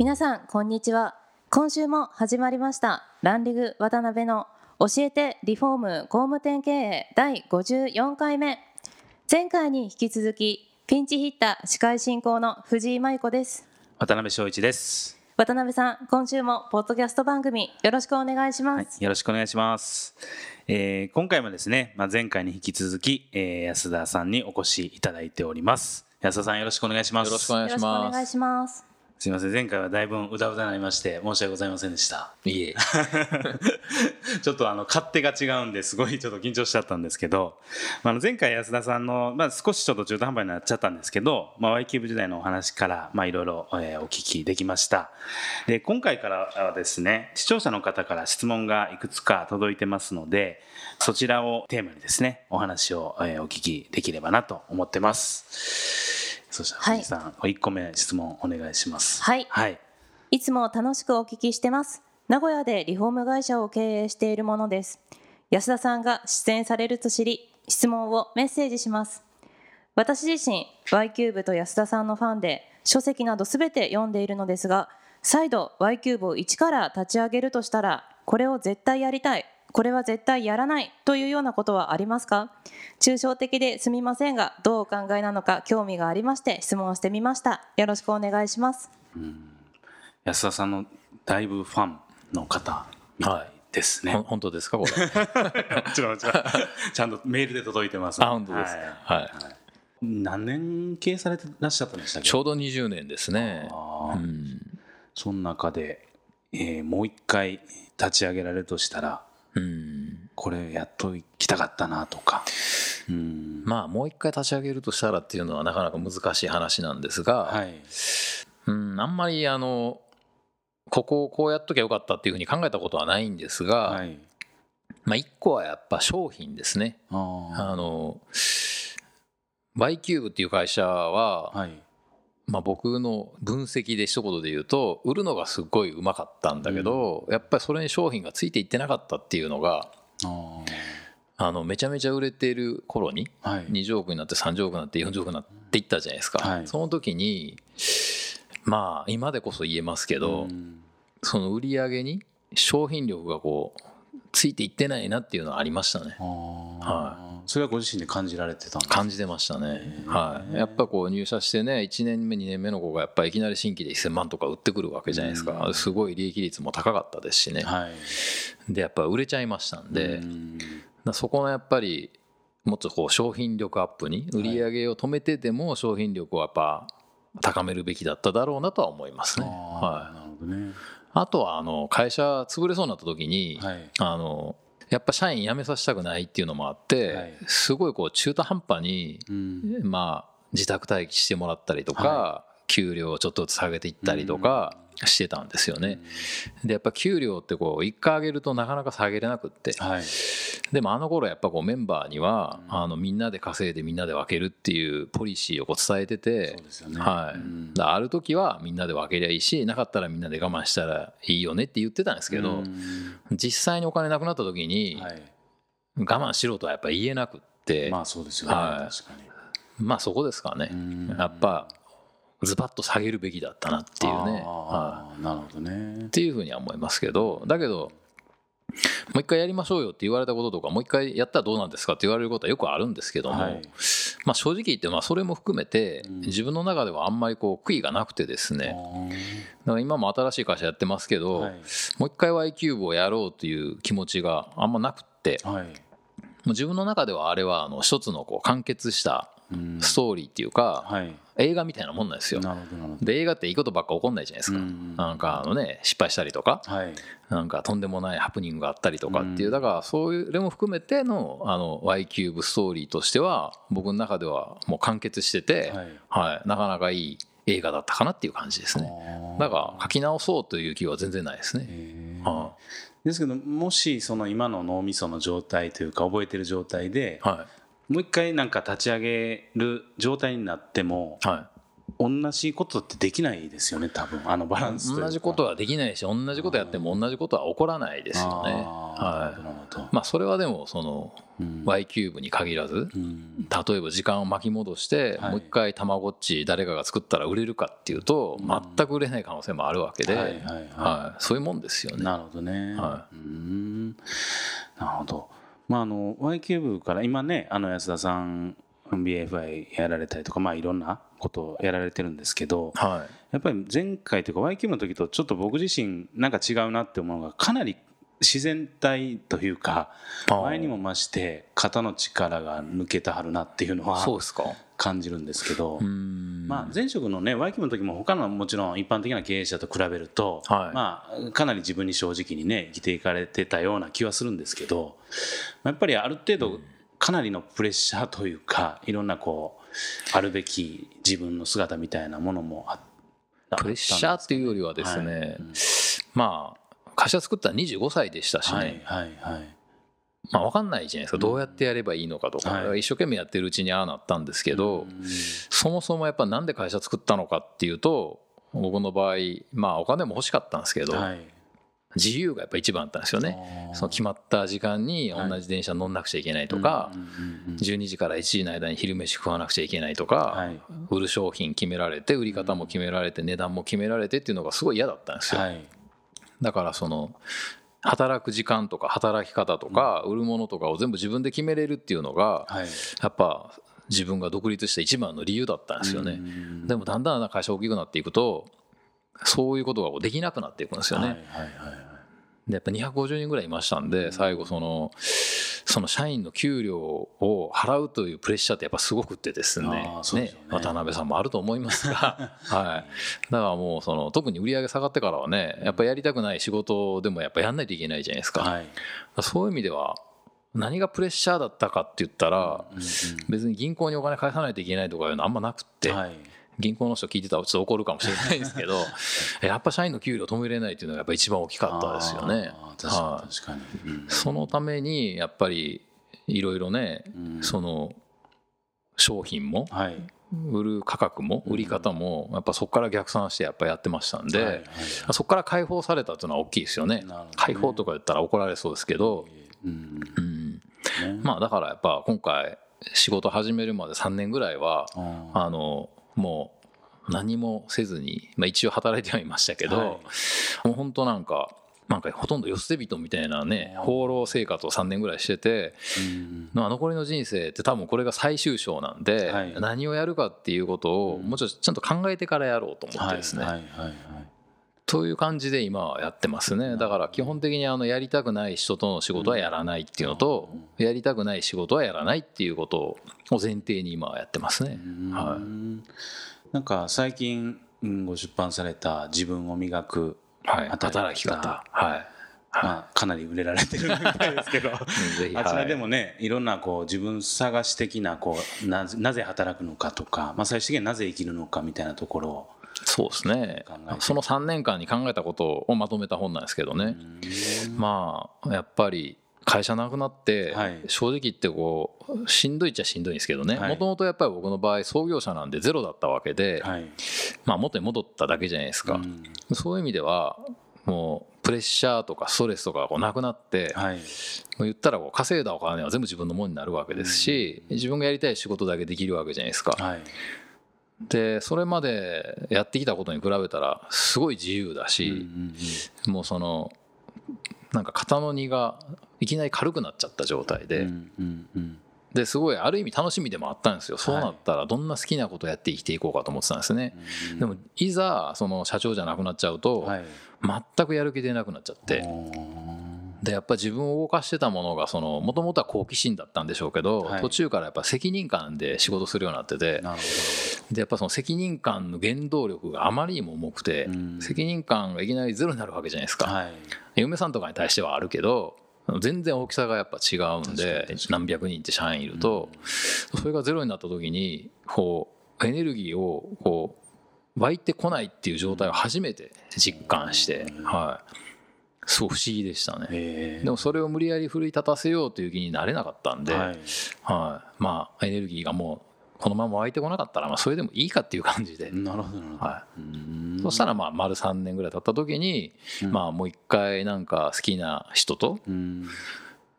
皆さんこんにちは。今週も始まりました。ランリグ渡辺の教えてリフォーム工務店経営第54回目。前回に引き続きピンチヒッター司会進行の藤井真由子です。渡辺翔一です。渡辺さん今週もポッドキャスト番組よろしくお願いします、はい、よろしくお願いします、えー今回もですね、まあ、前回に引き続き、えー安田さんにお越しいただいております。安田さんよろしくお願いします。よろしくお願いしますすいません前回はだいぶうだうだになりまして申し訳ございませんでしたす。いえ。ちょっとあの勝手が違うんですごいちょっと緊張しちゃったんですけど、まあ、前回安田さんの、まあ、少しちょっと中途半端になっちゃったんですけど、まあ、Y キューブ時代のお話からまあいろいろえーお聞きできましたで今回からはですね視聴者の方から質問がいくつか届いてますのでそちらをテーマにですねお話をえーお聞きできればなと思ってますそしたらさん、1個目質問お願いしますはいはいいつも楽しくお聞きしてます。名古屋でリフォーム会社を経営しているものです。安田さんが出演されると知り、質問をメッセージします。私自身、Y キューブと安田さんのファンで、書籍などすべて読んでいるのですが、再度 Y キューブを一から立ち上げるとしたら、これを絶対やりたい、これは絶対やらないというようなことはありますか？抽象的ですみませんが、どうお考えなのか興味がありまして質問をしてみました。よろしくお願いします。安田さんのだいぶファンの方みたいですね。ほん本当ですか？これ。ちゃんとメールで届いてます。あ本当ですか？はいはい。何年経営されてらっしゃったんでしたっけ？ちょうど20年ですね。うん。その中で、えーもう一回立ち上げられるとしたらうん。これやっと行きたかったなとか。うんまあもう一回立ち上げるとしたらっていうのはなかなか難しい話なんですが、はい。うんあんまりあのここをこうやっときゃよかったっていうふうに考えたことはないんですが、はい。まあ一個はやっぱ商品ですね。あーあの Y キューブっていう会社は、はい。まあ、僕の分析で一言で言うと売るのがすごいうまかったんだけど、やっぱりそれに商品がついていってなかったっていうのがあのめちゃめちゃ売れている頃にはい。20億になって30億になって40億になっていったじゃないですか、はい。その時にまあ今でこそ言えますけど、うん。その売り上げに商品力がこうついていってないなっていうのはありましたね。はそれはご自身で感じられてたんですか？感じてましたね、はい、やっぱこう入社してね1年目2年目の子がやっぱりいきなり新規で1000万とか売ってくるわけじゃないですか。すごい利益率も高かったですしね。はい。でやっぱ売れちゃいましたんで、だそこのやっぱりもっとこう商品力アップに売り上げを止めてでも商品力をやっぱ高めるべきだっただろうなとは思いますね、あはい、ーなるほどね。あとはあの会社潰れそうになった時に、はい。あのやっぱ社員辞めさせたくないっていうのもあって、はい。すごいこう中途半端にうん。まあ、自宅待機してもらったりとか、給料をちょっとずつ下げていったりとかしてたんですよね。でやっぱ給料ってこう1回上げるとなかなか下げれなくってはい。でもあの頃やっぱこうメンバーにはあのみんなで稼いでみんなで分けるっていうポリシーをこう伝えてて。はいうんだある時はみんなで分けりゃいいしなかったらみんなで我慢したらいいよねって言ってたんですけどうん実際にお金なくなった時にはい。我慢しろとはやっぱ言えなくってまあそうですよね。はい確かに。まあそこですかね。うんやっぱズバッと下げるべきだったなっていうね、なるほどねい、っ。ていうふうには思いますけどだけどもう一回やりましょうよって言われたこととかもう一回やったらどうなんですかって言われることはよくあるんですけども、はいまあ、正直言ってまあそれも含めてうん自分の中ではあんまりこう悔いがなくてですねあだから今も新しい会社やってますけーど、はい。もう一回 Y キューブをやろうという気持ちがあんまなくってもはい。う自分の中ではあれはあの一つのこう完結したうん。ストーリーっていうかはい。映画みたいなもんなんですよ。で映画っていいことばっか起こんないじゃないですか、うんなんかあのね失敗したりとかはい。なんかとんでもないハプニングがあったりとかっていう、うん。だからそういうれも含めてのあの Y キューブストーリーとしては僕の中ではもう完結してて、はい。はい、なかなかいい映画だったかなっていう感じですね。だから書き直そうという気は全然ないですね、ですけどもしその今の脳みその状態というか覚えてる状態でい。はもう一回なんか立ち上げる状態になってもいはい同じことってできないですよね多分あのバランス同じことはできないし同じことやっても同じことは起こらないですよね。はい。まあそれはでもそのうん。Y キューブに限らずうん。例えば時間を巻き戻してはい。もう一回たまごっち誰かが作ったら売れるかっていうと全く売れない可能性もあるわけで、はいいははい。はい。そういうもんですよね。なるほどね。はうーん。なるほど。まああの Y キューブから今ねあの安田さん BFI やられたりとかまあいろんなことをやられてるんですけど、はやっぱり前回というか Y キューブの時とちょっと僕自身なんか違うなって思うのがかなり自然体というか前にも増して肩の力が抜けたはるなっていうのはそうですか。感じるんですけどまあ、前職のね Y キューブの時も他のもちろん一般的な経営者と比べると、はい。まあ、かなり自分に正直にね生きていかれてたような気はするんですけどやっぱりある程度かなりのプレッシャーというかいろんなこうあるべき自分の姿みたいなものもあったプレッシャーっていうよりはですね、はいうん。まあ会社作ったら25歳でしたしね、はいはいはい。まあ、分かんないじゃないですか。どうやってやればいいのかとか、はい。一生懸命やってるうちにああなったんですけど、うん。そもそもやっぱなんで会社作ったのかっていうと僕の場合まあお金も欲しかったんですけど、はい自由がやっぱ一番あったんですよね。その決まった時間に同じ電車乗んなくちゃいけないとか、うんうんうんうん。12時から1時の間に昼飯食わなくちゃいけないとか、はい。売る商品決められて売り方も決められて値段も決められてっていうのがすごい嫌だったんですよ。はい。だからその働く時間とか働き方とか売るものとかを全部自分で決めれるっていうのがはい。やっぱ自分が独立した一番の理由だったんですよね。うんでもだんだん会社大きくなっていくとそういうことができなくなっていくんですよね。はいはいはい。はいでやっぱ250人ぐらいいましたんで最後そのその社員の給料を払うというプレッシャーってやっぱすごくってですね。あーそうですよね。渡辺さんもあると思いますが、はい、だからもうその特に売り上げ下がってからはねやっぱやりたくない仕事でもやっぱやんないといけないじゃないですか,、はい。そういう意味では何がプレッシャーだったかって言ったら別に銀行にお金返さないといけないとかいうのあんまなくって、はい銀行の人聞いてたらちょっと怒るかもしれないですけど やっぱ社員の給料止めれないっていうのがやっぱ一番大きかったですよね。確かはい。に確かに。うん。そのためにやっぱりいろいろね、うん。その商品もはい。売る価格も売り方もやっぱそこから逆算してやっぱやってましたんで、はいはいそこから解放されたっていうのは大きいですよね。ね。解放とか言ったら怒られそうですけど、うん。うん、ね。まあだからやっぱ今回仕事始めるまで3年ぐらいはああのもう何もせずに、まあ、一応働いてはいましたけど、はい。もう本当なんかなんかほとんど寄せ人みたいなね放浪生活を3年ぐらいしてて、うん。まあ、残りの人生って多分これが最終章なんで、はい。何をやるかっていうことをもうちょっとちゃんと考えてからやろうと思ってですね、という感じで今はやってますね。だから基本的にあのやりたくない人との仕事はやらないっていうのと、やりたくない仕事はやらないっていうことを前提に今はやってますね。はうんなんか最近うんご出版された「自分を磨く働き方。はい、」まあかなり売れられてるみたいですけど。あちらではいもねいろんなこう自分探し的なこうなぜなぜ働くのかとか、まあ、最終的にはなぜ生きるのかみたいなところをそうですね。その3年間に考えたことをまとめた本なんですけどね、まあやっぱり会社なくなってはい。正直言ってこうしんどいっちゃしんどいんですけどね。はい。もともとやっぱり僕の場合創業者なんでゼロだったわけで、はい。まあ元に戻っただけじゃないですか、うん。そういう意味ではもうプレッシャーとかストレスとかがこうなくなって、はい。もう言ったらこう稼いだお金は全部自分のものになるわけですし、自分がやりたい仕事だけできるわけじゃないですか。はいでそれまでやってきたことに比べたらすごい自由だし、んもうそのなんか肩の荷がいきなり軽くなっちゃった状態で、ですごいある意味楽しみでもあったんですよ。そうなったらどんな好きなことやって生きていこうかと思ってたんですね、うんでもいざその社長じゃなくなっちゃうと、はい。全くやる気出なくなっちゃって、でやっぱ自分を動かしてたものがもともとは好奇心だったんでしょうけど、はい。途中からやっぱ責任感で仕事するようになっててなるでやっぱその責任感の原動力があまりにも重くて、うん。責任感がいきなりゼロになるわけじゃないですか、はい。嫁さんとかに対してはあるけど全然大きさがやっぱ違うんで何百人って社員いると、それがゼロになった時にこうエネルギーをこう湧いてこないっていう状態を初めて実感して、はい、すごい不思議でしたね。え。でもそれを無理やり奮い立たせようという気になれなかったんで、ははい。いまあエネルギーがもうこのまま湧いてこなかったらまあそれでもいいかっていう感じで、なるほどはい、そしたらまあ丸3年ぐらい経った時に、うん。まあもう一回なんか好きな人とうん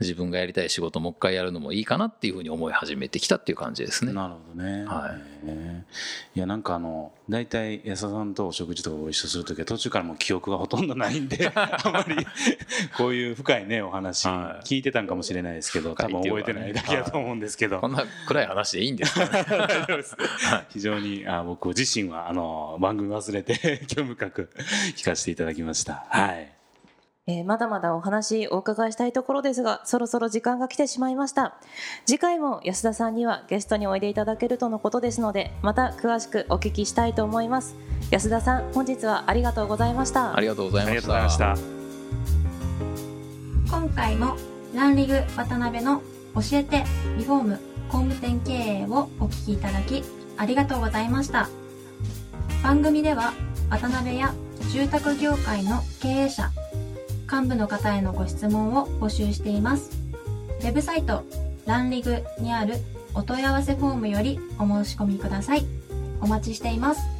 自分がやりたい仕事もう一回やるのもいいかなっていうふうに思い始めてきたっていう感じですね。なるほどね。はいえーいやなんかあの大体安田さんとお食事とかご一緒するときは途中からもう記憶がほとんどないんで あまりこういう深いねお話はい聞いてたんかもしれないですけど多分覚えてないだけだと思うんですけどこんな暗い話でいいんですか、ね、大丈夫です非常にあ僕自身はあの番組忘れて 興味深く聞かせていただきました。はい。えーまだまだお話お伺いしたいところですがそろそろ時間が来てしまいました。次回も安田さんにはゲストにおいでいただけるとのことですのでまた詳しくお聞きしたいと思います。安田さん本日はありがとうございました。ありがとうございました。今回もランリグ渡辺の教えてリフォーム工務店経営をお聞きいただきありがとうございました。番組では渡辺や住宅業界の経営者幹部の方へのご質問を募集しています。ウェブサイトランリグにあるお問い合わせフォームよりお申し込みください。お待ちしています。